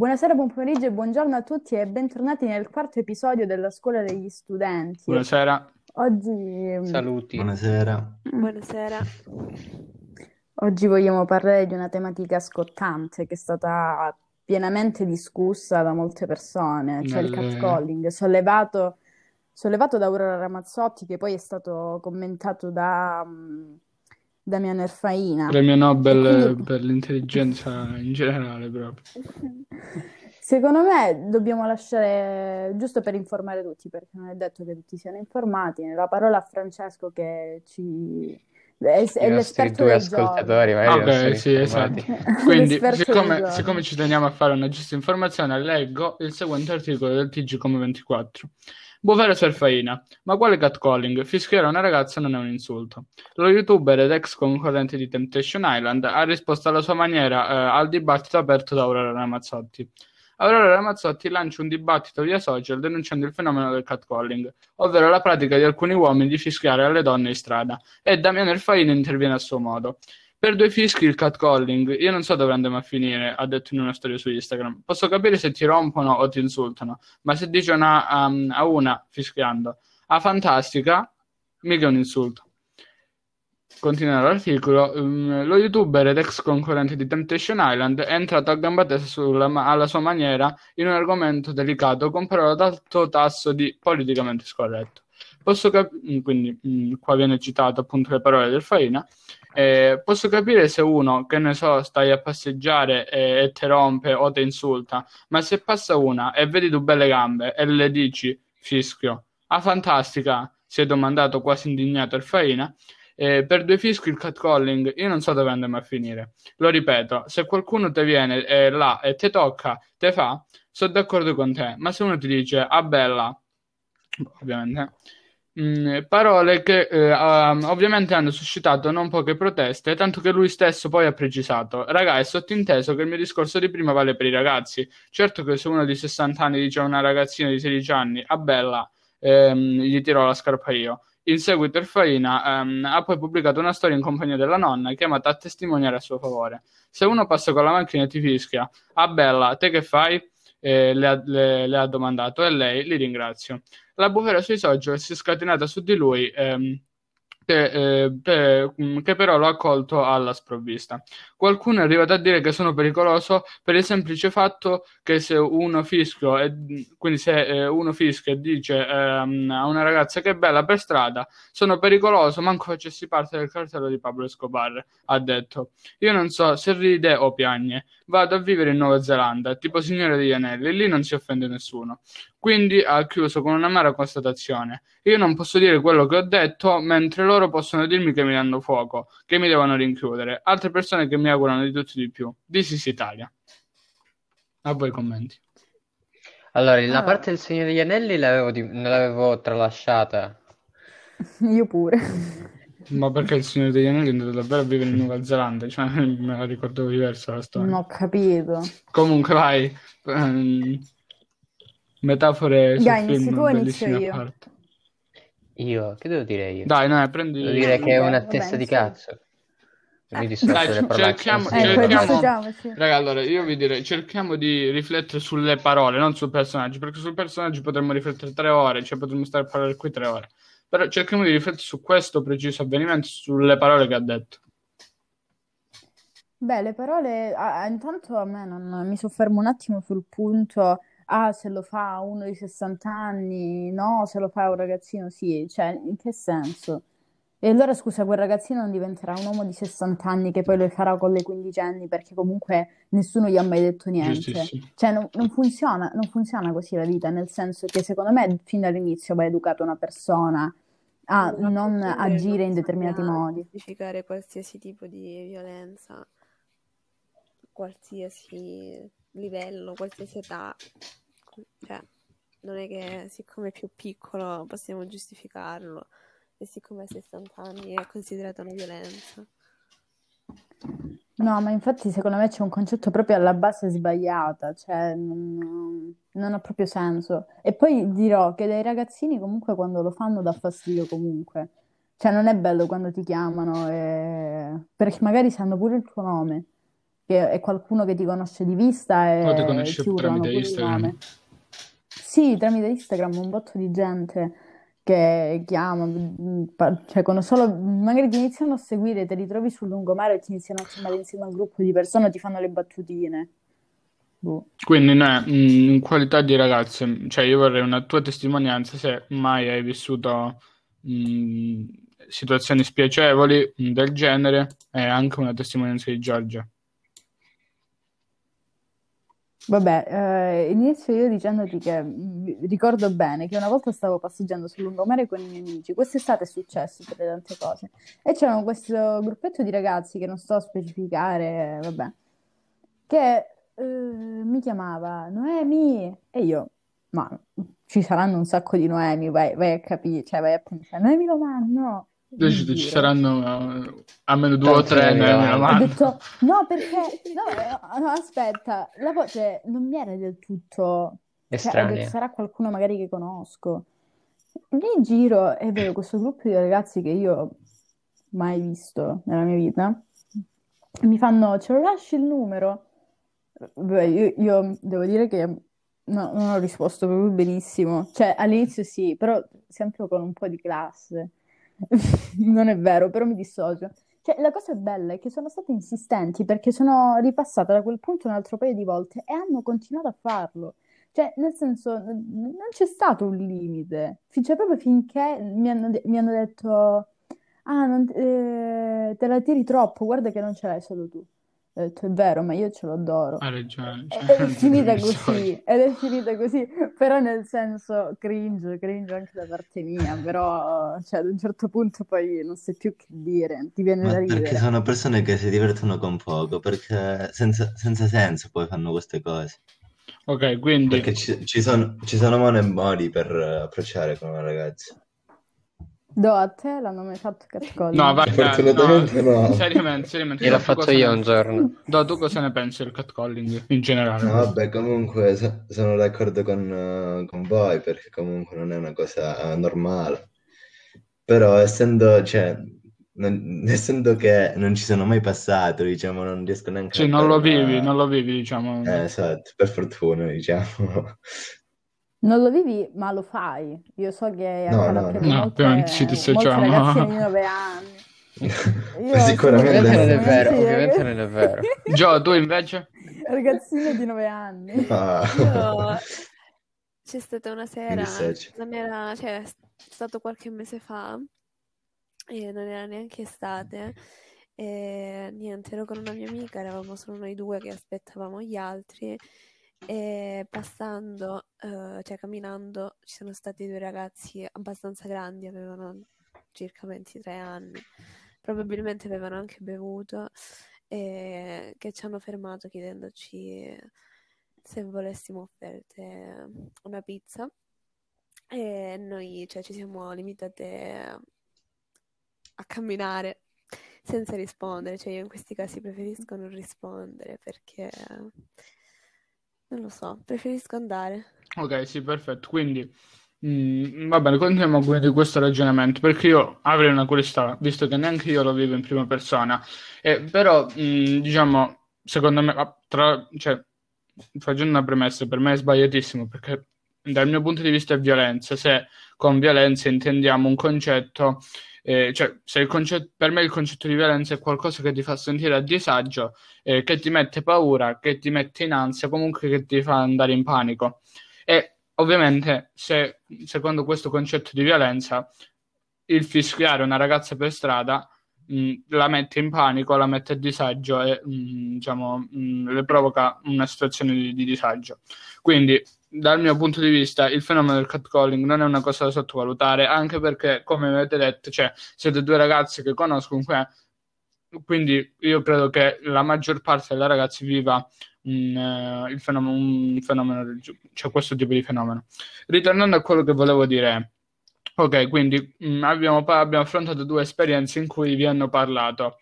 Buonasera, buon pomeriggio e buongiorno a tutti e bentornati nel quarto episodio della Scuola degli Studenti. Buonasera. Oggi, mm, Saluti. Buonasera. Buonasera. oggi vogliamo parlare di una tematica scottante che è stata pienamente discussa da molte persone, cioè il Nelle- catcalling, sollevato, sollevato da Aurora Ramazzotti, che poi è stato commentato da mm, Damiano Erfaina. Premio Nobel quindi- per l'intelligenza in generale proprio. Secondo me dobbiamo lasciare, giusto per informare tutti, perché non è detto che tutti siano informati, la parola a Francesco che ci... è, è I nostri l'esperto due ascoltatori magari sono sì, esatto. Quindi, siccome, siccome ci teniamo a fare una giusta informazione, leggo il seguente articolo del TG Come 24. Bufera Serfaina. Ma quale catcalling? Fischiare una ragazza non è un insulto. Lo youtuber ed ex concorrente di Temptation Island ha risposto alla sua maniera eh, al dibattito aperto da Aurora Ramazzotti. Aurora Ramazzotti lancia un dibattito via social denunciando il fenomeno del catcalling, ovvero la pratica di alcuni uomini di fischiare alle donne in strada, e Damiano Erfaina interviene a suo modo. Per due fischi il catcalling, io non so dove andiamo a finire, ha detto in una storia su Instagram. Posso capire se ti rompono o ti insultano, ma se dici una, um, a una fischiando, a fantastica, mica un insulto. Continua l'articolo, um, lo youtuber ed ex concorrente di Temptation Island è entrato a gamba tesa alla sua maniera in un argomento delicato con parole ad alto tasso di politicamente scorretto. Posso cap- quindi mm, qua viene citato appunto le parole del Faina. Eh, posso capire se uno, che ne so, stai a passeggiare e, e ti rompe o ti insulta, ma se passa una e vedi due belle gambe e le dici fischio, ah fantastica, si è domandato quasi indignato il Faina. Eh, per due fischi il catcalling, io non so dove andiamo a finire. Lo ripeto, se qualcuno ti viene eh, là e ti tocca, te fa, sono d'accordo con te, ma se uno ti dice, ah bella, ovviamente, mm, parole che eh, ovviamente hanno suscitato non poche proteste, tanto che lui stesso poi ha precisato, raga, è sottinteso che il mio discorso di prima vale per i ragazzi. Certo che se uno di 60 anni dice a una ragazzina di 16 anni, ah bella, ehm, gli tiro la scarpa io. In seguito il Faina ehm, ha poi pubblicato una storia in compagnia della nonna chiamata a testimoniare a suo favore. Se uno passa con la macchina e ti fischia, ah bella, te che fai? Eh, le, ha, le- le ha domandato e lei li ringrazio. La bufera sui social si è scatenata su di lui ehm, che, eh, che- che però l'ha accolto alla sprovvista. Qualcuno è arrivato a dire che sono pericoloso per il semplice fatto che se uno fischio e, quindi se eh, uno fischia e dice ehm, a una ragazza che è bella per strada, sono pericoloso, manco facessi parte del cartello di Pablo Escobar, ha detto. Io non so se ride o piagne. Vado a vivere in Nuova Zelanda, tipo Signore degli Anelli, lì non si offende nessuno. Quindi ha chiuso con un'amara constatazione. Io non posso dire quello che ho detto, mentre loro possono dirmi che mi danno fuoco, che mi devono rinchiudere. Altre persone che mi augurano di tutto di più. This is Italia. A voi i commenti. Allora, la Allora. parte del Signore degli Anelli l'avevo di- l'avevo tralasciata. Io pure. Ma perché il Signore degli Anelli è andato davvero a vivere in Nuova Zelanda? Cioè, me la ricordavo diversa la storia. Non ho capito. Comunque, vai. Ehm, metafore sul Dai, inizio film, tu o inizio bellissime a io? parte. Io, che devo dire io? Dai, no, prendi... Devo dire che è una vabbè, testa di cazzo. Mi Eh. Dai, cerchiamo- Ecco, cerchiamo-. Raga, allora io vi direi, cerchiamo di riflettere sulle parole, non sul personaggio, perché sul personaggio potremmo riflettere tre ore, cioè potremmo stare a parlare qui tre ore. Però cerchiamo di riflettere su questo preciso avvenimento, sulle parole che ha detto. Beh, le parole, ah, intanto a me non mi soffermo un attimo sul punto, ah, se lo fa uno di 60 anni, no, se lo fa un ragazzino, sì, cioè, in che senso? E allora, scusa, quel ragazzino non diventerà un uomo di 60 anni che poi lo farà con le quindicenni perché comunque nessuno gli ha mai detto niente. Cioè, non, non funziona, non funziona così la vita, nel senso che secondo me fin dall'inizio va educata una persona a non a agire in determinati modi. giustificare qualsiasi tipo di violenza, qualsiasi livello, qualsiasi età. Cioè, non è che siccome è più piccolo possiamo giustificarlo e siccome ha 60 anni è considerata una violenza. No, ma infatti secondo me c'è un concetto proprio alla base sbagliata, cioè non, non ha proprio senso. E poi dirò che dai ragazzini comunque quando lo fanno dà fastidio comunque. Cioè non è bello quando ti chiamano e... perché magari sanno pure il tuo nome che è qualcuno che ti conosce di vista e conosci ti urlano tramite pure il Instagram. nome. Sì, tramite Instagram un botto di gente che chiama, mm, cioè quando solo magari ti iniziano a seguire, te li trovi sul lungomare e ti iniziano a chiamare insieme a un gruppo di persone, ti fanno le battutine. Boh. Quindi, no, in qualità di ragazze, cioè io vorrei una tua testimonianza se mai hai vissuto mh, situazioni spiacevoli mh, del genere e anche una testimonianza di Giorgia. Vabbè, eh, inizio io dicendoti che ricordo bene che una volta stavo passeggiando sul lungomare con i miei amici, quest'estate è successo per le tante cose, e c'era questo gruppetto di ragazzi che non sto a specificare, vabbè, che eh, mi chiamava Noemi e io, ma ci saranno un sacco di Noemi, vai, vai a capire, cioè vai a pensare, Noemi Romano, no, Mi ci, saranno eh, almeno due o tre Romano. detto no, perché no, no, aspetta, la voce non mi era del tutto, cioè Estranea. sarà qualcuno magari che conosco. Mi giro e vedo questo gruppo di ragazzi che io mai visto nella mia vita. E mi fanno, ce lo lasci il numero? Beh, io, io devo dire che no, non ho risposto proprio benissimo. Cioè, all'inizio sì, però sempre con un po' di classe. Non è vero, però mi dissocio. Cioè, la cosa bella è che sono state insistenti perché sono ripassata da quel punto un altro paio di volte e hanno continuato a farlo. Cioè, nel senso, non c'è stato un limite. Fi- Cioè, proprio finché mi hanno, de- mi hanno detto, ah, non eh, te la tiri troppo, guarda che non ce l'hai solo tu. Ho detto, è vero, ma io ce l'adoro. Hai ragione, Ed cioè, è finita così, ed è finita così, però nel senso cringe, cringe anche da parte mia, però cioè, ad un certo punto poi non sai più che dire, ti viene Ma da perché ridere. sono persone che si divertono con poco, perché senza, senza senso poi fanno queste cose. Ok, quindi Perché ci, ci sono, ci sono modi e modi per eh, approcciare con una ragazza. Do a te l'hanno mai fatto catcalling? no, vai, Fortunatamente no. seriamente, seriamente. Gliel'ho fatto io ne- un giorno. Do, tu cosa ne pensi del catcalling in generale? No, vabbè, comunque so- sono d'accordo con, eh, con voi perché comunque non è una cosa eh, normale. Però essendo, cioè, non- essendo che non ci sono mai passato, diciamo, non riesco neanche Sì, a non fare lo vivi, non lo vivi, diciamo. Eh, esatto, per fortuna, diciamo. Non lo vivi, ma lo fai. Io so che No, accade no, anche no. a No, molte, ovviamente ci molte dissociamo. ragazzine di 9 anni. Io Sicuramente sono Ovviamente non è vero, ovviamente non è vero. Gio, tu invece? Ragazzine di 9 anni. Ah. Io- C'è stata una Mi sera, dissocio. non era, cioè, è stato qualche mese fa, e non era neanche estate, e niente, ero con una mia amica, eravamo solo noi due che aspettavamo gli altri, e passando, eh, cioè camminando, ci sono stati due ragazzi abbastanza grandi, avevano circa 23 anni, probabilmente avevano anche bevuto, e che ci hanno fermato chiedendoci se volessimo offrire una pizza. E noi cioè, ci siamo limitate a camminare senza rispondere, cioè io in questi casi preferisco non rispondere perché non lo so, preferisco andare. Ok, sì, perfetto. Quindi, mm, va bene, continuiamo quindi questo ragionamento, perché io avrei una curiosità, visto che neanche io lo vivo in prima persona, e, però, mm, diciamo, secondo me, ah, tra, cioè, facendo una premessa, per me è sbagliatissimo, perché dal mio punto di vista è violenza, se con violenza intendiamo un concetto, eh, cioè, se il concetto, per me il concetto di violenza è qualcosa che ti fa sentire a disagio, eh, che ti mette paura, che ti mette in ansia, comunque che ti fa andare in panico. E ovviamente, se secondo questo concetto di violenza, il fischiare una ragazza per strada mh, la mette in panico, la mette a disagio e mh, diciamo, mh, le provoca una situazione di, di disagio. Quindi, dal mio punto di vista, il fenomeno del catcalling non è una cosa da sottovalutare, anche perché, come avete detto, cioè, siete due ragazzi che conosco, comunque, quindi io credo che la maggior parte delle ragazze viva un, il fenomeno, un fenomeno cioè questo tipo di fenomeno. Ritornando a quello che volevo dire, ok, quindi mh, abbiamo, pa- abbiamo affrontato due esperienze in cui vi hanno parlato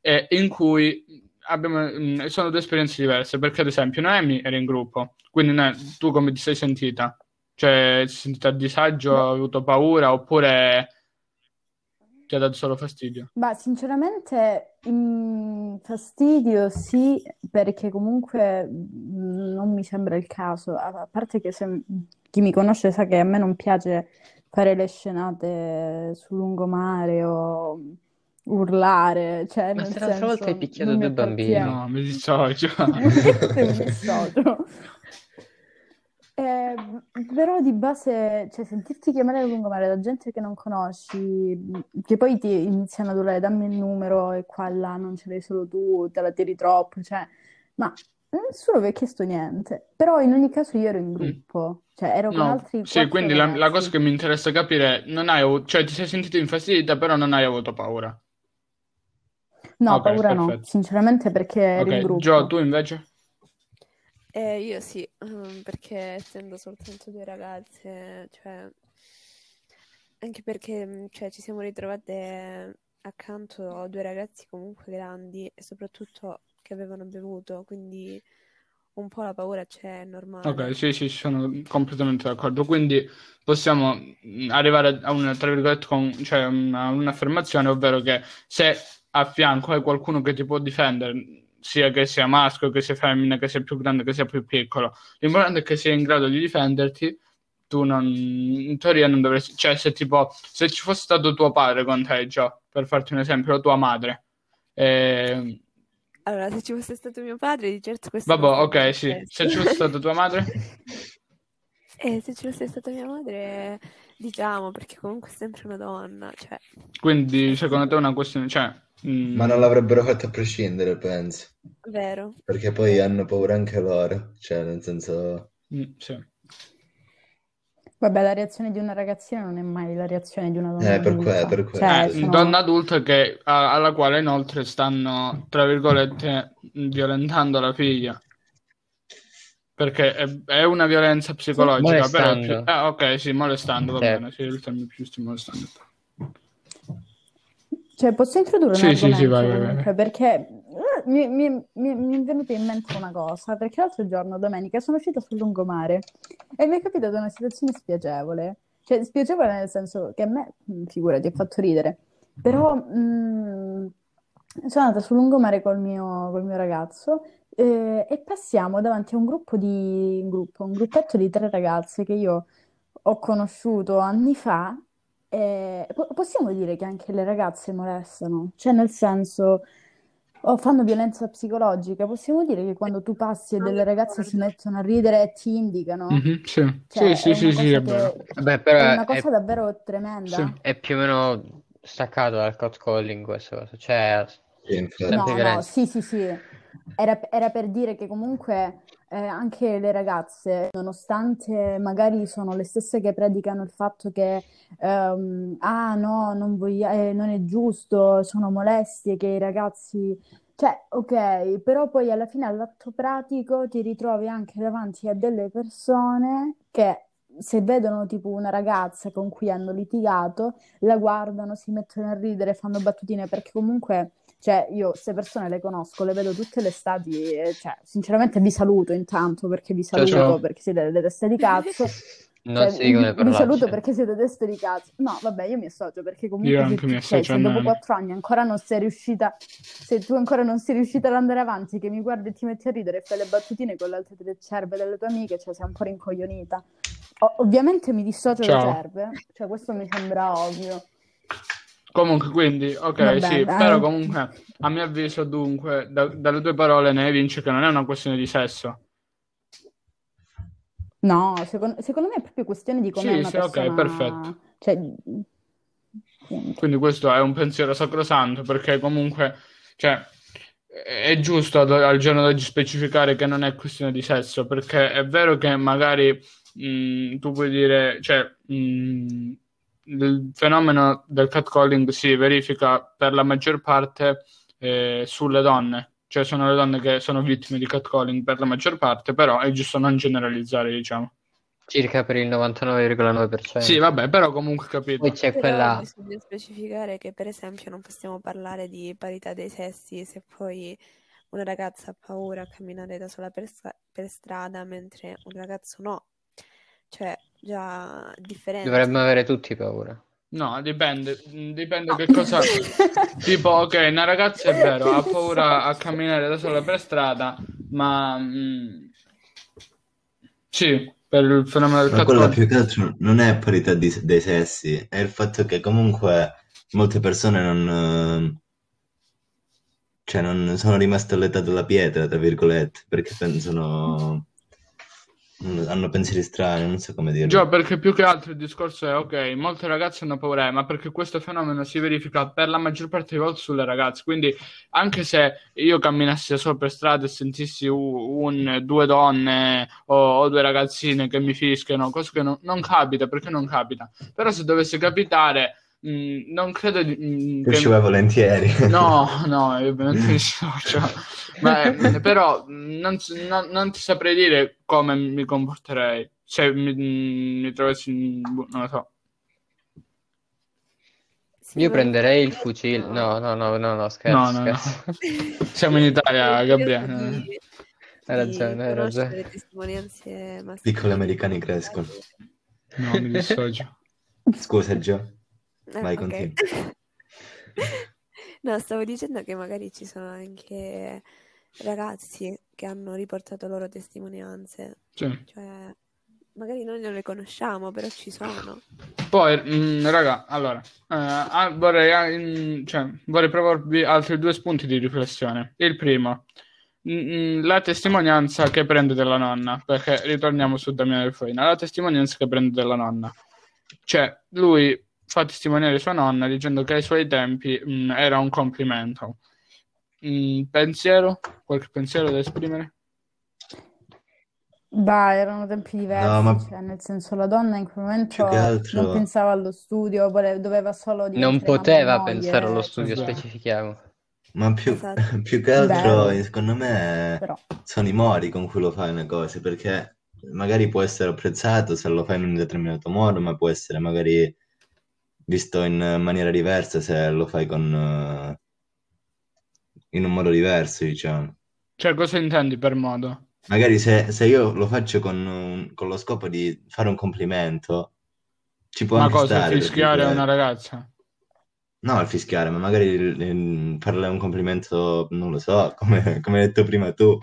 e in cui abbiamo, mh, sono due esperienze diverse, perché ad esempio Noemi era in gruppo, quindi ne- tu come ti sei sentita? Cioè, ti sei sentita a disagio, hai avuto paura oppure ti ha dato solo fastidio? Ma sinceramente, mm, fastidio sì, perché comunque mh, non mi sembra il caso, a parte che se chi mi conosce sa che a me non piace fare le scenate sul lungomare o urlare, cioè Ma nel se l'altra volta hai picchiato due bambini. No, mi dissocio. Mi dissocio. Eh, però di base, cioè, sentirti chiamare a lungomare da gente che non conosci, che poi ti iniziano ad urlare dammi il numero e qua e là non ce l'hai solo tu, te la tiri troppo, cioè, ma nessuno vi ha chiesto niente. Però in ogni caso io ero in gruppo, cioè ero con Mm. No, altri sì, quindi la, la cosa che mi interessa capire, non hai avuto, cioè ti sei sentito infastidita, però non hai avuto paura. No, Ok, paura no, perfetto. sinceramente perché ero in Ok, Gio, gruppo. tu invece? Eh, io sì, ehm, perché essendo soltanto due ragazze, cioè, anche perché mm, cioè, ci siamo ritrovate accanto a due ragazzi comunque grandi e soprattutto che avevano bevuto, quindi un po' la paura c'è, è normale. Ok, sì, sì, sono completamente d'accordo. Quindi possiamo mh, arrivare a una, tra virgolette, con, cioè una- un'affermazione, ovvero che se a fianco hai qualcuno che ti può difendere, sia che sia maschio, che sia femmina, che sia più grande, che sia più piccolo, l'importante è che sia in grado di difenderti. Tu non, in teoria non dovresti, cioè se tipo, se ci fosse stato tuo padre con te, Gio, per farti un esempio, o tua madre, eh, Allora, se ci fosse stato mio padre, di certo questo vabbè, ok, sì, se ci fosse stata tua madre, E se ci fosse stata mia madre, diciamo, perché comunque è sempre una donna, cioè, quindi secondo te è una questione, cioè, mm, Ma non l'avrebbero fatto a prescindere, penso. vero. Perché poi hanno paura anche loro. Cioè, nel senso... mm, sì. Vabbè, la reazione di una ragazzina non è mai la reazione di una donna Eh, per que- adulta. per quello, Cioè, Eh, sono- donna adulta che, a- alla quale inoltre stanno, tra virgolette, violentando la figlia. Perché è, è una violenza psicologica, però Molestando. ah, ok, sì, molestando, va Certo. bene, sì, il termine più giusto molestando. Cioè, posso introdurre un Sì, sì, sì, argomento vai, vai, vai. perché eh, mi, mi- mi- mi è venuta in mente una cosa, perché l'altro giorno, domenica, sono uscita sul lungomare e mi è capitata una situazione spiacevole, cioè spiacevole nel senso che a me, mh, figurati, ha fatto ridere, però mh, sono andata sul lungomare col mio, col mio ragazzo eh, e passiamo davanti a un gruppo di, un gruppo, un gruppetto di tre ragazze che io ho conosciuto anni fa e po- possiamo dire che anche le ragazze molestano, cioè nel senso o fanno violenza psicologica, possiamo dire che quando tu passi e delle ragazze si mettono a ridere e ti indicano, Mhm, sì, cioè sì, è sì, una sì, sì, cosa è che Vabbè, è una è, cosa davvero tremenda. Sì. è più o meno staccato dal catcalling questa cosa. Cioè, Sì, No, no, sì, sì, sì. Era, era per dire che comunque eh, anche le ragazze, nonostante magari sono le stesse che predicano il fatto che ehm, ah no, non voglia- eh, non è giusto, sono molestie che i ragazzi... Cioè, ok, però poi alla fine all'atto pratico ti ritrovi anche davanti a delle persone che se vedono tipo una ragazza con cui hanno litigato, la guardano, si mettono a ridere, fanno battutine, perché comunque, cioè, io queste persone le conosco, le vedo tutte le estati, e, cioè, sinceramente vi saluto intanto, perché vi Ciao, saluto, ciao. perché siete delle teste di cazzo. Non Cioè, si dicono le vi saluto perché siete teste di cazzo. No, vabbè, io mi associo perché Io comunque se, anche mi cioè, associo se a dopo quattro anni ancora non sei riuscita, se tu ancora non sei riuscita ad andare avanti, che mi guardi e ti metti a ridere e fai le battutine con le altre tre cerve delle tue amiche, cioè sei un po' rincoglionita. Ovviamente mi dissocio Ciao. cerve, cioè questo mi sembra ovvio. Comunque, quindi, ok, Vabbè, sì, dai. però comunque, a mio avviso, dunque, da- dalle tue parole ne evince che non è una questione di sesso. No, secondo, secondo me è proprio questione di com'è Sì, una sì, ok, persona... perfetto. Cioè. Quindi questo è un pensiero sacrosanto, perché comunque, cioè, è giusto ad- al giorno d'oggi specificare che non è questione di sesso, perché è vero che magari mh, tu puoi dire, cioè, mh, il fenomeno del catcalling si verifica per la maggior parte eh, sulle donne, cioè sono le donne che sono vittime di catcalling per la maggior parte, però è giusto non generalizzare, diciamo. Circa per il 99,9%. Sì, vabbè, però comunque capito. Poi c'è Però quella... bisogna specificare che per esempio non possiamo parlare di parità dei sessi se poi una ragazza ha paura a camminare da sola per, stra- per strada mentre un ragazzo no. Cioè, già differenza. Dovremmo avere tutti paura. No, dipende, dipende che cosa... tipo, ok, una ragazza è vero, ha paura a camminare da sola per strada, ma... mm, sì, per il fenomeno del Ma quella catcalling. più che altro non è parità di- dei sessi, è il fatto che comunque molte persone non, eh, cioè non sono rimaste all'età della pietra, tra virgolette, perché pensano, hanno pensieri strani, non so come dirlo. Già, perché più che altro il discorso è, ok, molte ragazze hanno paura, eh, ma perché questo fenomeno si verifica per la maggior parte delle volte sulle ragazze, quindi anche se io camminassi solo per strada e sentissi un, due donne o, o due ragazzine che mi fischiano, cosa che non, non capita, perché non capita, però se dovesse capitare, mh, non credo di- mh, Io che... ci vai volentieri. No, no, io ovviamente mi dissocio. Ma, eh, però non, non- non ti saprei dire come mi comporterei se mi, mh, mi trovassi, in- boh, non lo so. Io prenderei il fucile. No, no, no, no, no, scherzo, No, no, no. scherzo. Siamo in Italia, Gabriele. Hai ragione, hai ragione. le testimonianze. Piccoli americani crescono. No, mi dissocio. Scusa Gio, vai, ok. continua. No, stavo dicendo che magari ci sono anche ragazzi che hanno riportato loro testimonianze, Sì. cioè magari noi non le conosciamo, però ci sono. Poi, mh, raga, allora, eh, ah, vorrei, ah, in- cioè, vorrei proporvi altri due spunti di riflessione. Il primo, mh, mh, la testimonianza che prende della nonna, perché ritorniamo su Damiano del Foina, la testimonianza che prende della nonna. Cioè, lui fa testimoniare sua nonna dicendo che ai suoi tempi mh, era un complimento. Mm, pensiero? Qualche pensiero da esprimere? Dai, erano tempi diversi, No, ma cioè nel senso la donna in quel momento più che non altro... pensava allo studio, vole- doveva solo Non diventare mamma e poteva pensare allo studio, Esatto. specifichiamo. Ma più, Esatto. più che altro, vero, secondo me, però. sono i modi con cui lo fai una cosa, perché magari può essere apprezzato se lo fai in un determinato modo, ma può essere magari visto in maniera diversa se lo fai con, eh, in un modo diverso, diciamo. Cioè, cosa intendi per modo? Magari se, se io lo faccio con, un- con lo scopo di fare un complimento, ci può Ma anche cosa, stare, tra fischiare una virgolette. ragazza? No, al fischiare, ma magari il- il- farle un complimento, non lo so, come, come hai detto prima tu.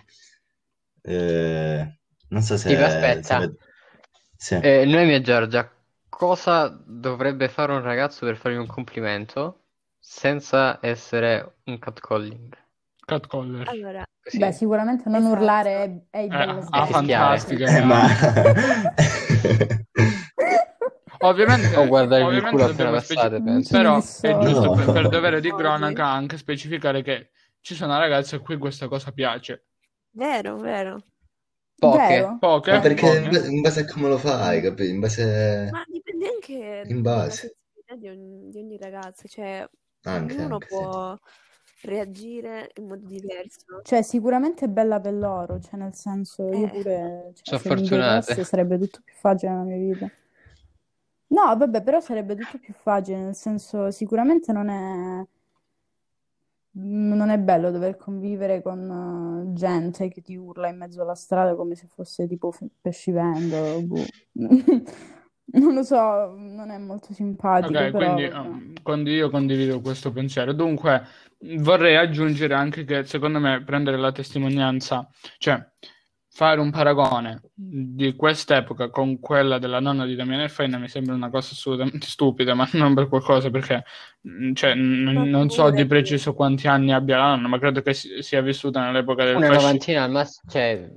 Eh, non so Tipo, se, aspetta. se... Sì. Eh, Noemi e Giorgia, cosa dovrebbe fare un ragazzo per fargli un complimento senza essere un catcalling? Catcaller. Allora, Così. Beh, sicuramente non esatto. urlare ehi Eh, bella ah, sveglia. fischiare. fantastica. Eh, ma... Ovviamente, O guardare il ovviamente culo appena speci- passate, penso. però è giusto No. per, per dovere di cronaca anche specificare che ci sono ragazze a cui questa cosa piace. vero, vero. Poche. Vero? Poche, Ma perché in poche. base, in base a come lo fai, capito? In base... Ma dipende anche In base. di ogni, di ogni ragazzo, cioè Anche, ognuno anche, sì. può reagire in modo diverso. Cioè, sicuramente è bella per loro, cioè nel senso, io Eh, pure, Sono cioè, se fortunate. piacesse sarebbe tutto più facile nella mia vita. No, vabbè, però sarebbe tutto più facile, nel senso, sicuramente non è, non è bello dover convivere con eh, gente che ti urla in mezzo alla strada come se fosse tipo pescivendolo, boh. Non lo so, non è molto simpatico, Ok, però quindi um, io condivido questo pensiero. Dunque, vorrei aggiungere anche che secondo me prendere la testimonianza, cioè fare un paragone di quest'epoca con quella della nonna di Damiano Faina mi sembra una cosa assolutamente stupida, ma non per qualcosa, perché mh, cioè, n- non so di preciso quanti anni abbia la nonna, ma credo che si- sia vissuta nell'epoca del Una fascismo. novantina al massimo, cioè,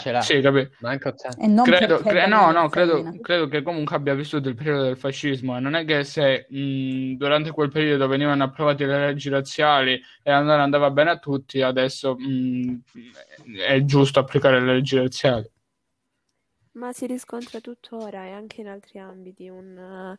ce Eh, l'ha. sì, capito. Ma anche 80. E non Credo, cre- no, no, credo, credo che comunque abbia vissuto il periodo del fascismo e non è che se mh, durante quel periodo venivano approvate le leggi razziali e allora andava bene a tutti, adesso mh, è giusto applicare le leggi razziali. Ma si riscontra tuttora e anche in altri ambiti un, eh,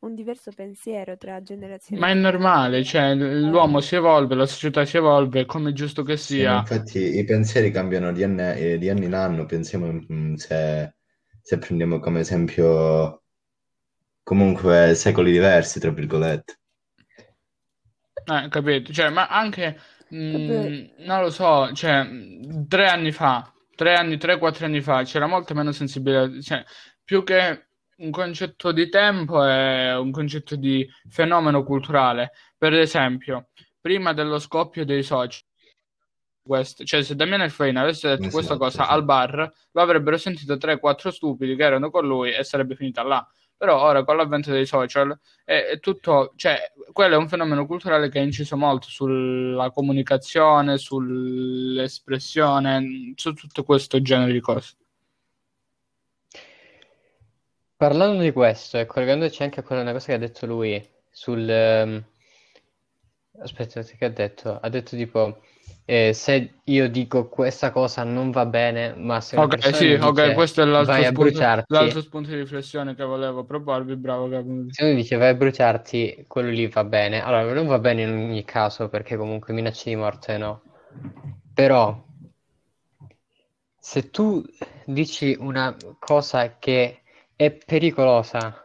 un diverso pensiero tra generazioni Ma è normale, cioè l'uomo si evolve, la società si evolve, come è giusto che Sì, sia. infatti i pensieri cambiano di anno, eh, di anno in anno, pensiamo mm, se, se prendiamo come esempio comunque secoli diversi, tra virgolette. Eh, capito? Cioè, ma anche, mh, Vabbè. non lo so, cioè, tre anni fa, tre anni, tre, quattro anni fa, c'era molta meno sensibilità, cioè, più che un concetto di tempo è un concetto di fenomeno culturale. Per esempio, prima dello scoppio dei social, questo, cioè se Damiano Faina avesse detto Esatto, questa cosa sì. al bar, lo avrebbero sentito 3-4 stupidi che erano con lui e sarebbe finita là. Però ora con l'avvento dei social è, è tutto, cioè, quello è un fenomeno culturale che ha inciso molto sulla comunicazione, sull'espressione, su tutto questo genere di cose. Parlando di questo e collegandoci anche a quella una cosa che ha detto lui sul... ehm, Aspetta, che ha detto? Ha detto tipo, eh, se io dico questa cosa non va bene, ma se Ok, sì, mi ok, dice questo è l'altro vai a spunto, l'altro spunto di riflessione che volevo proporvi, bravo Gabriele. se uno dice vai a bruciarti, quello lì va bene. Allora, non va bene in ogni caso perché comunque minacce di morte no. Però, se tu dici una cosa che è pericolosa,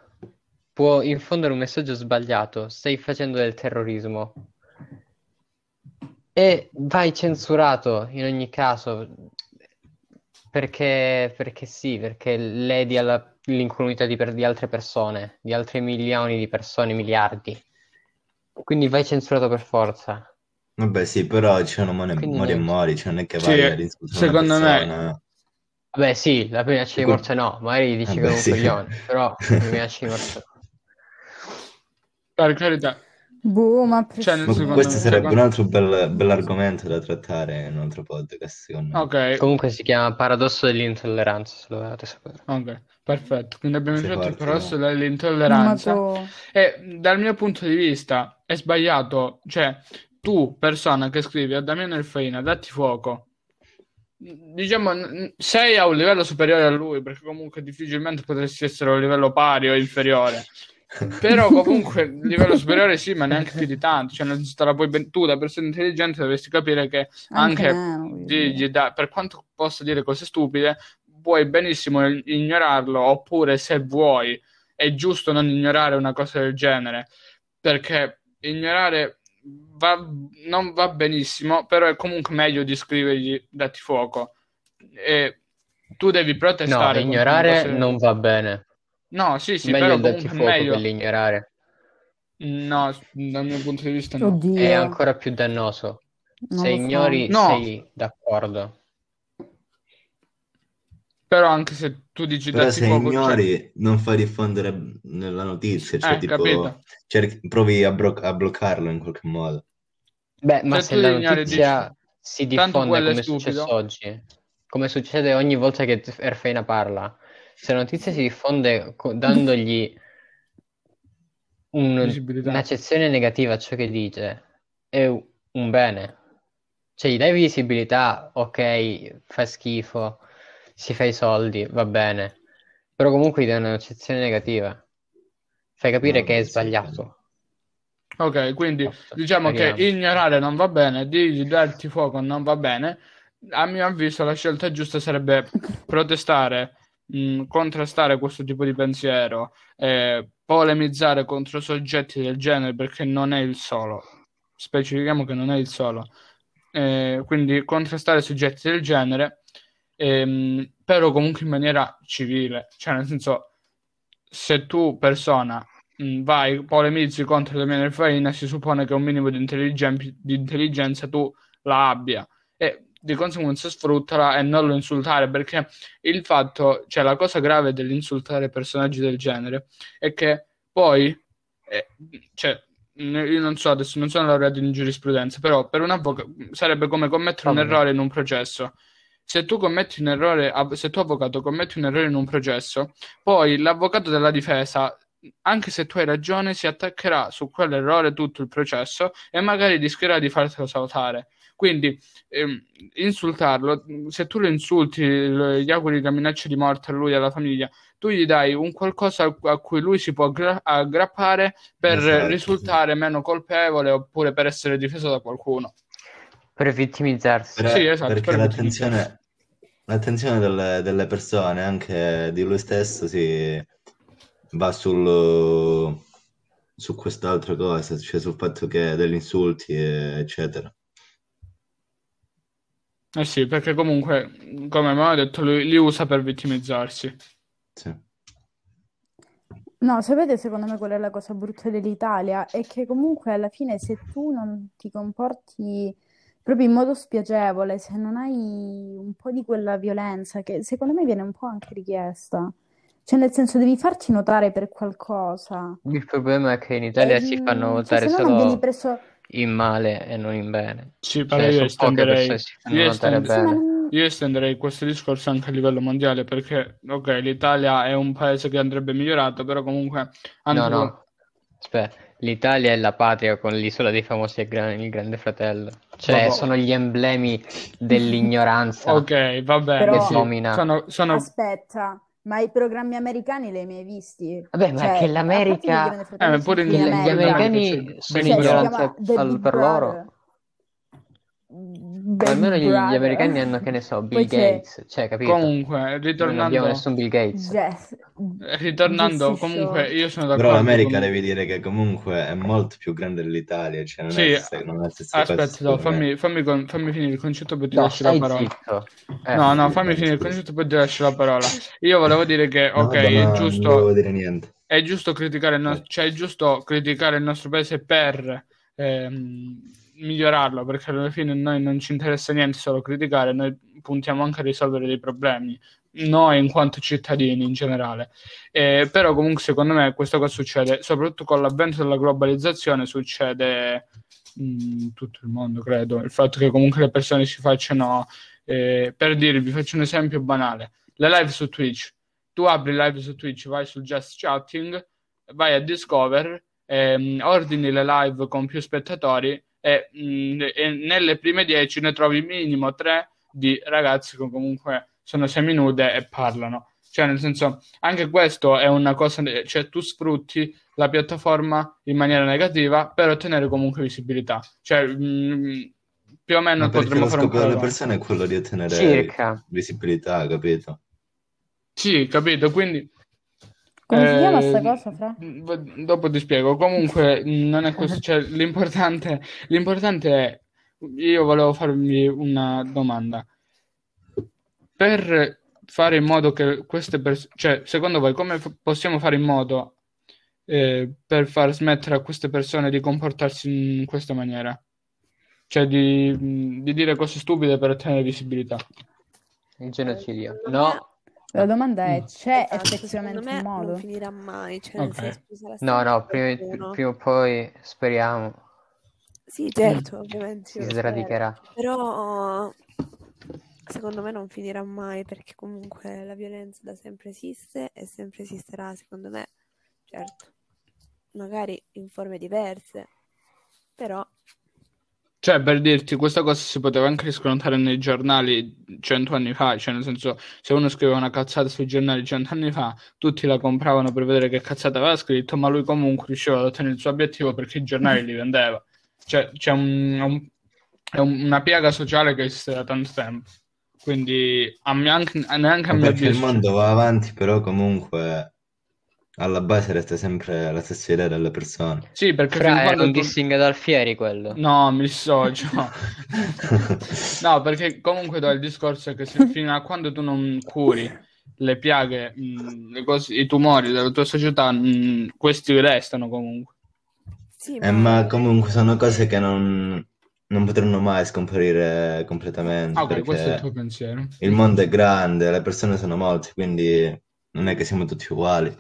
può infondere un messaggio sbagliato, stai facendo del terrorismo e vai censurato in ogni caso perché, perché sì, perché ledi alla- l'incolumità di, per- di altre persone, di altre milioni di persone, miliardi. Quindi vai censurato per forza. Vabbè, sì, però ci sono mori, e mori, cioè non è che Sì, vai insultare una secondo me-. Vabbè, sì, la minaccia di Ecco. morte no, magari gli dici che Vabbè, è un sì. coglione, però la minaccia di morte no. Per carità, Boh, ma Cioè, nel secondo questo sarebbe un altro bel, bell'argomento da trattare in un altro podcast, secondo me. ok, Comunque si chiama paradosso dell'intolleranza, se lo volete sapere. ok, perfetto. Quindi abbiamo Sei introdotto il paradosso no? dell'intolleranza. E dal mio punto di vista è sbagliato, cioè tu, persona che scrivi a Damiano Elfaina, datti fuoco, diciamo, sei a un livello superiore a lui, perché comunque difficilmente potresti essere a un livello pari o inferiore. Però comunque livello superiore sì, ma neanche più di tanto. Cioè, te la puoi ben- tu, da persona intelligente, dovresti capire che Anche anche di- gli dà- per quanto possa dire cose stupide, puoi benissimo ignorarlo, oppure se vuoi, è giusto non ignorare una cosa del genere, perché ignorare va- non va benissimo, però è comunque meglio di scrivergli dati fuoco. E tu devi No, protestare contro ignorare non va bene. No, sì, sì, Meglio però il darti fuoco meglio. che l'ignorare. No, dal mio punto di vista no. Oddio. È ancora più dannoso. Non Se lo so. ignori, No. sei d'accordo. Però anche se tu dici Però dati se fuoco, cioè- ignori, non fai diffondere nella notizia, cioè Eh, tipo, capito. cerchi- provi a, bro- a bloccarlo in qualche modo. Beh, ma Se se tu la ignori, notizia dici, si tanto diffonde quello è come è successo stupido. oggi, come succede ogni volta che Erfeina parla, se la notizia si diffonde co- dandogli un- Visibilità. un'accezione negativa a ciò che dice, è un bene. Cioè, gli dai visibilità, ok, fa schifo, si fa i soldi, va bene, però comunque gli dai un'accezione negativa. Fai capire No, che è sbagliato. Ok, quindi Basta, diciamo che speriamo. ignorare non va bene, di darti fuoco non va bene. A mio avviso la scelta giusta sarebbe protestare, mh, contrastare questo tipo di pensiero, eh, polemizzare contro soggetti del genere perché non è il solo. Specifichiamo che non è il solo. Eh, quindi contrastare soggetti del genere, ehm, però comunque in maniera civile, cioè nel senso se tu persona mh, vai, polemizzi contro Damiano Farina, si suppone che un minimo di, intelligen- di intelligenza tu la abbia e di conseguenza sfruttala e non lo insultare perché il fatto, cioè la cosa grave dell'insultare personaggi del genere è che poi, eh, cioè, io non so, adesso non sono laureato in giurisprudenza, però per un avvocato sarebbe come commettere un errore in un processo. Se tu commetti un errore, se tu avvocato commetti un errore in un processo, poi l'avvocato della difesa, anche se tu hai ragione, si attaccherà su quell'errore tutto il processo e magari rischierà di fartelo saltare. Quindi ehm, insultarlo, se tu lo insulti, gli auguri la minaccia di morte a lui e alla famiglia, tu gli dai un qualcosa a, cui lui si può aggra- aggrappare per Esatto, risultare meno colpevole oppure per essere difeso da qualcuno. Per vittimizzarsi. Per- Sì, esatto, perché per l'attenzione, l'attenzione delle, delle persone, anche di lui stesso, si va sul, su quest'altra cosa, cioè sul fatto che degli insulti, eccetera. Eh sì, perché comunque, come abbiamo detto, lui li usa per vittimizzarsi. Sì. No, sapete secondo me qual è la cosa brutta dell'Italia? È che comunque alla fine se tu non ti comporti proprio in modo spiacevole, se non hai un po' di quella violenza che secondo me viene un po' anche richiesta, cioè nel senso devi farti notare per qualcosa. Il problema è che in Italia si Ehm, fanno cioè, notare se no non vieni solo preso... in male e non in bene. Sì, però Cioè, io estenderei, io notare estend- Sì, ma bene. non... io estenderei questo discorso anche a livello mondiale perché, ok, l'Italia è un paese che andrebbe migliorato, però comunque No, anche no, aspetta, l'Italia è la patria con l'isola dei famosi e il Gran- il Grande Fratello. Cioè, Vabbè. sono gli emblemi dell'ignoranza Ok, va bene, Però- sì. domina. Sono, sono- Aspetta, ma i programmi americani li hai mai visti? Vabbè, ma Cioè, che l'America- Eh, pure Gli, gli America. americani America sono Cioè, al- Big per loro. Big almeno gli, gli americani hanno, che ne so, Bill Poi c'è Gates, cioè, capito? comunque, Noi non abbiamo ritornando, nessun Bill Gates. Jess- ritornando, Jesse comunque io sono Però d'accordo l'America con... devi dire che comunque è molto più grande dell'Italia, cioè non è Sì, la stessa, non è aspetta, no, fammi, fammi, con- fammi finire il concetto poi ti No, lascio la parola. Eh, No, no, fammi finire il concetto poi ti lascio la parola. Io volevo dire che, No, ok, vabbè, è ma non giusto, volevo dire niente. è giusto criticare il, no- cioè, è giusto criticare il nostro paese per ehm, migliorarlo, perché alla fine a noi non ci interessa niente solo criticare, noi puntiamo anche a risolvere dei problemi, noi in quanto cittadini in generale. Eh, però comunque secondo me questa cosa succede, soprattutto con l'avvento della globalizzazione, succede in tutto il mondo, credo. Il fatto che comunque le persone si facciano, eh, per dire, vi faccio un esempio banale, le live su Twitch. Tu apri live su Twitch, vai su Just Chatting, vai a Discover, ehm, ordini le live con più spettatori e, mh, e nelle prime 10 ne trovi minimo 3 di ragazzi che comunque sono seminude e parlano. Cioè, nel senso, anche questo è una cosa, cioè tu sfrutti la piattaforma in maniera negativa per ottenere comunque visibilità. Cioè, mh, più o meno potremmo fare un scopo delle persone è quello di ottenere Circa. visibilità, capito? Sì, capito, quindi... Come si chiama eh, sta cosa, Fra? v- Dopo ti spiego. Comunque, mh, non è questo. Cioè, l'importante, l'importante è. Io volevo farvi una domanda. Per fare in modo che queste persone. Cioè, secondo voi, come f- possiamo fare in modo eh, per far smettere a queste persone di comportarsi in questa maniera? Cioè, di, di dire cose stupide per ottenere visibilità. Il genocidio. Secondo No, La domanda è, c'è Esatto, effettivamente un modo? non finirà mai, cioè nel Ok. senso no, no, prima, prima o poi speriamo Sì, certo, ovviamente si sradicherà. Però secondo me non finirà mai perché comunque la violenza da sempre esiste e sempre esisterà, secondo me. Certo, magari in forme diverse, però Cioè, per dirti, questa cosa si poteva anche riscontrare nei giornali cento anni fa, cioè nel senso, se uno scriveva una cazzata sui giornali cento anni fa, tutti la compravano per vedere che cazzata aveva scritto, ma lui comunque riusciva ad ottenere il suo obiettivo perché i giornali li vendeva. Cioè, c'è un- un- è un- una piaga sociale che esiste da tanto tempo. Quindi, a me anche, neanche a mio perché il avviso, mondo va avanti, però comunque alla base resta sempre la stessa idea delle persone. sì, perché fin Fra, quando un tu... dissing ad Alfieri quello. No, mi dissocio. No, perché comunque do il discorso è che se- fino a quando tu non curi le piaghe, mh, le cose- i tumori della tua società, mh, questi restano comunque. sì, Eh, ma comunque sono cose che non, non potranno mai scomparire completamente, Ah, ok, questo è il perché tuo pensiero. il mondo è grande, le persone sono molte, quindi non è che siamo tutti uguali.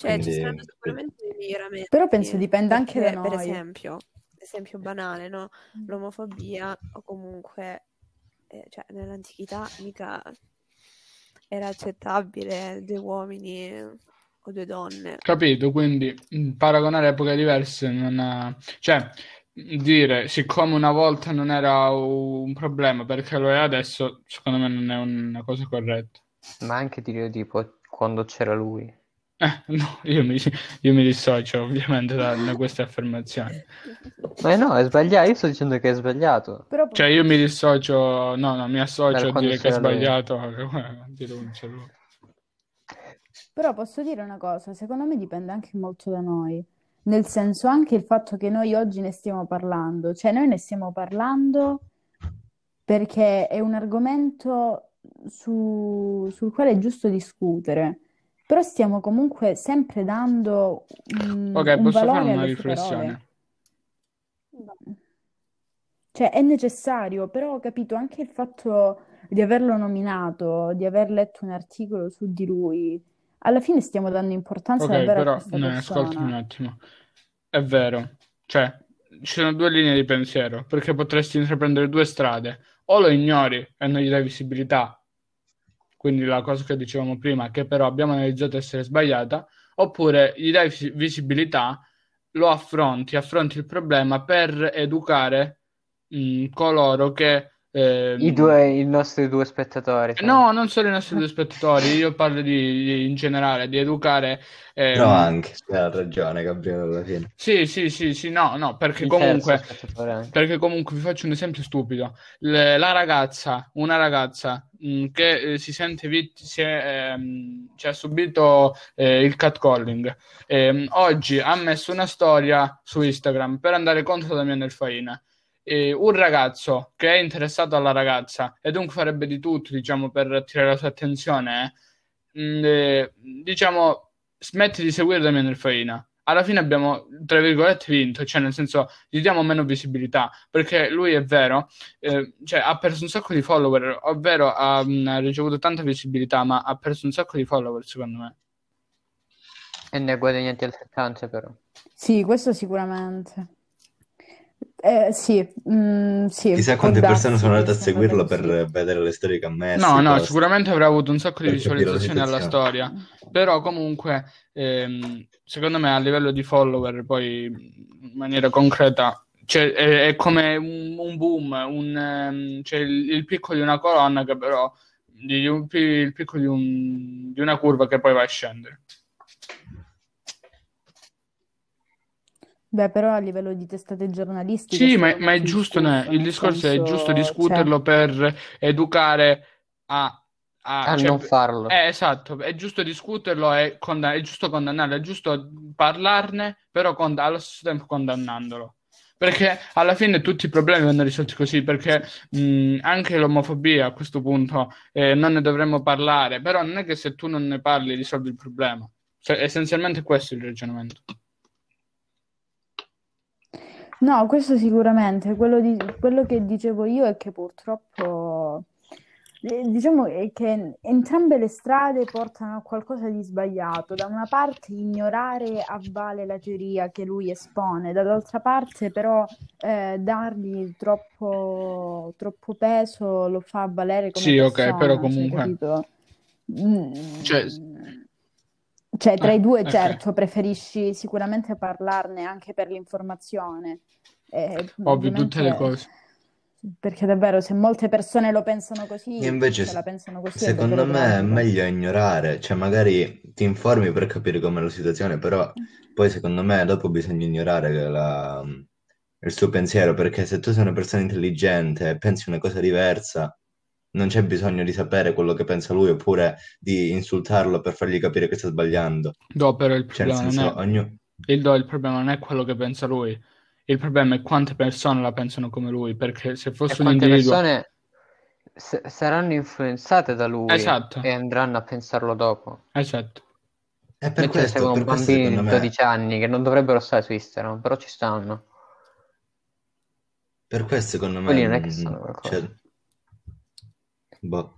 Cioè, ci Quindi- saranno sicuramente dei miglioramenti. Però penso dipenda anche perché, da Per noi. esempio, esempio banale, no? L'omofobia o comunque, eh, cioè, nell'antichità mica era accettabile due uomini o due donne. Capito? Quindi mh, paragonare epoche diverse non ha... Cioè, dire siccome una volta non era un problema perché lo è adesso, secondo me non è una cosa corretta. Ma anche dire tipo quando c'era lui. Eh, no, io mi, io mi dissocio ovviamente da, da queste affermazioni. Ma no, è sbagliato. Io sto dicendo che è sbagliato. Però Cioè, io mi dissocio, no, no, mi associo a dire che è sbagliato, lui. Però posso dire una cosa, secondo me dipende anche molto da noi, nel senso anche il fatto che noi oggi ne stiamo parlando, cioè noi ne stiamo parlando perché è un argomento su- sul quale è giusto discutere, Però stiamo comunque sempre dando un, Ok, un posso valore fare una riflessione? Cioè, è necessario, però ho capito anche il fatto di averlo nominato, di aver letto un articolo su di lui. Alla fine stiamo dando importanza Ok, davvero a però questa no, ascoltami un persona. attimo. È vero, cioè, ci sono due linee di pensiero, perché potresti intraprendere due strade. O lo ignori e non gli dai visibilità, quindi la cosa che dicevamo prima, che però abbiamo analizzato essere sbagliata, oppure gli dai vis- visibilità, lo affronti, affronti il problema per educare mh, coloro che... ehm, I due, i nostri due spettatori. sai. No, non solo i nostri due spettatori, io parlo di, di- in generale, di educare... ehm, Però anche, cioè, ha ragione Gabriele alla fine. Sì, sì, sì, sì, no, no, perché comunque, perché comunque vi faccio un esempio stupido. Le- la ragazza, una ragazza mh, che eh, si sente vittima, si è, ehm, cioè, ha subito eh, il catcalling, ehm, oggi ha messo una storia su Instagram per andare contro Damiano Faina. E un ragazzo che è interessato alla ragazza e dunque farebbe di tutto, diciamo, per attirare la sua attenzione, eh, mh, eh, diciamo, smetti di seguire Damiano Faina. Alla fine abbiamo, tra virgolette, vinto, cioè nel senso gli diamo meno visibilità, perché lui è vero, eh, cioè ha perso un sacco di follower, ovvero ha, mh, ha ricevuto tanta visibilità, ma ha perso un sacco di follower, secondo me. E ne ha guadagnati altrettante però. Sì, questo sicuramente. Eh, sì, mm, sì, Chissà quante persone sono andate a seguirlo per vedere le storie che ha messo, No, no, sicuramente avrà avuto un sacco di visualizzazioni alla storia, però comunque, ehm, secondo me a livello di follower, poi in maniera concreta, cioè, è, è come un, un boom, un, ehm, cioè il, il picco di una colonna che però, di un, il picco di, un- di una curva che poi va a scendere. Beh, però a livello di testate giornalistiche Sì, ma, ma è giusto, né? discusso, Il nel discorso è giusto senso, cioè, discuterlo per educare a, a- A cioè, non farlo. eh, esatto, è giusto discuterlo e condan- è giusto condannarlo, è giusto parlarne, però cond- allo stesso tempo condannandolo. Perché alla fine tutti i problemi vanno risolti così, perché mh, anche l'omofobia a questo punto eh, non ne dovremmo parlare, però non è che se tu non ne parli risolvi il problema. Cioè, essenzialmente questo è il ragionamento. No, questo sicuramente. Quello, di- quello che dicevo io è che purtroppo, eh, diciamo è che entrambe le strade portano a qualcosa di sbagliato. Da una parte ignorare a vale la teoria che lui espone, dall'altra parte però eh, dargli troppo, troppo peso lo fa valere come Sì, ok, però cioè, comunque, capito? Mm, cioè, Cioè, tra eh, i due, ok. certo, preferisci sicuramente parlarne anche per l'informazione. Eh, Ovvio, tutte le ovviamente, cose. perché davvero, se molte persone lo pensano così, invece, se la pensano così secondo me è meglio ignorare, cioè magari ti informi per capire com'è la situazione, però poi secondo me dopo bisogna ignorare la- il suo pensiero, perché se tu sei una persona intelligente e pensi una cosa diversa, non c'è bisogno di sapere quello che pensa lui oppure di insultarlo per fargli capire che sta sbagliando. Do, però il Cioè, problema non senso, è, ognuno... il do, il problema non è quello che pensa lui, il problema è quante persone la pensano come lui, perché se E fosse un quante individuo... persone s- saranno influenzate da lui Esatto, e andranno a pensarlo dopo. esatto. E per Mentre questo, seguono per questo bambini secondo di me, 12 anni che non dovrebbero stare su Instagram, però ci stanno. per questo secondo me, Quelli non è che mm, qualcosa. cioè, boh,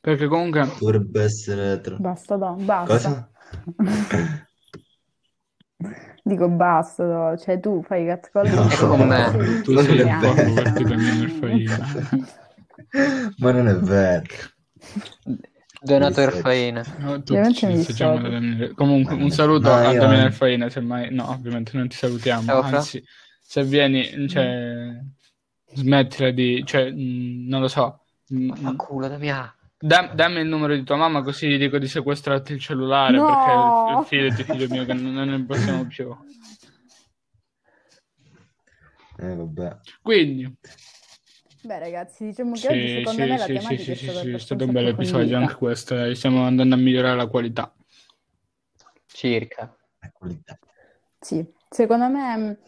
Perché comunque, dovrebbe essere... tra- Basta, no, basta. Cosa? Dico basta, no. Cioè tu fai catcalling No, E con me. tu non sei. Ma non è vero. Donato Erfaina. No, tutti Ovviamente ci mi dissociamo dissocio. da Daniele. Comunque, un no, saluto ma a io- Daniele Faina, semmai... No, ovviamente non ti salutiamo, Ciao, anzi, se vieni, cioè, smettila di... cioè, mh, non lo so, Ma culo da mia. Da- dammi il numero di tua mamma così gli dico di sequestrarti il cellulare No! perché fidati figlio mio che non, non ne possiamo più. Eh, vabbè. Quindi, Beh, ragazzi, diciamo che sì, oggi secondo sì, me la sì, sì, tematica sì, è sì, stata sì, è stato un bel episodio anche questo, dai, stiamo andando a migliorare la qualità. Circa. La qualità. Sì, secondo me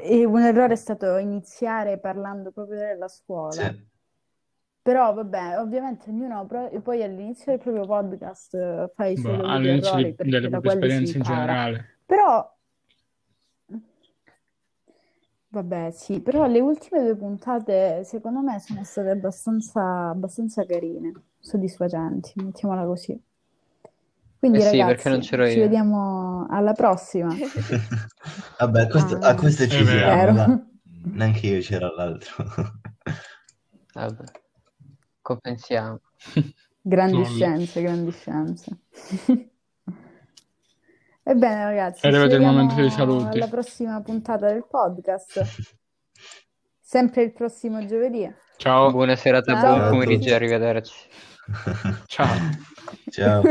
è un errore è stato iniziare parlando proprio della scuola. Sì. Però vabbè, ovviamente ognuno pro- poi all'inizio del proprio podcast fa i suoi Boh, dovuti all'inizio errori di- perché delle da proprie esperienze in impara. generale. Però, vabbè, sì, però le ultime due puntate secondo me sono state abbastanza, abbastanza carine, soddisfacenti, mettiamola così. Quindi Eh sì, ragazzi, perché non c'ero ci io. vediamo alla prossima. Vabbè, questo- a Ah, questo ci È vero. siamo. Neanche io c'ero all'altro. Vabbè. Compensiamo. Grandi scienze, grandi scienze. Ebbene, ragazzi, È ci arrivato il vediamo momento dei saluti. alla prossima puntata del podcast. Sempre il prossimo giovedì. Ciao. Buona serata, Ciao. buon pomeriggio, arrivederci. Ciao. Ciao.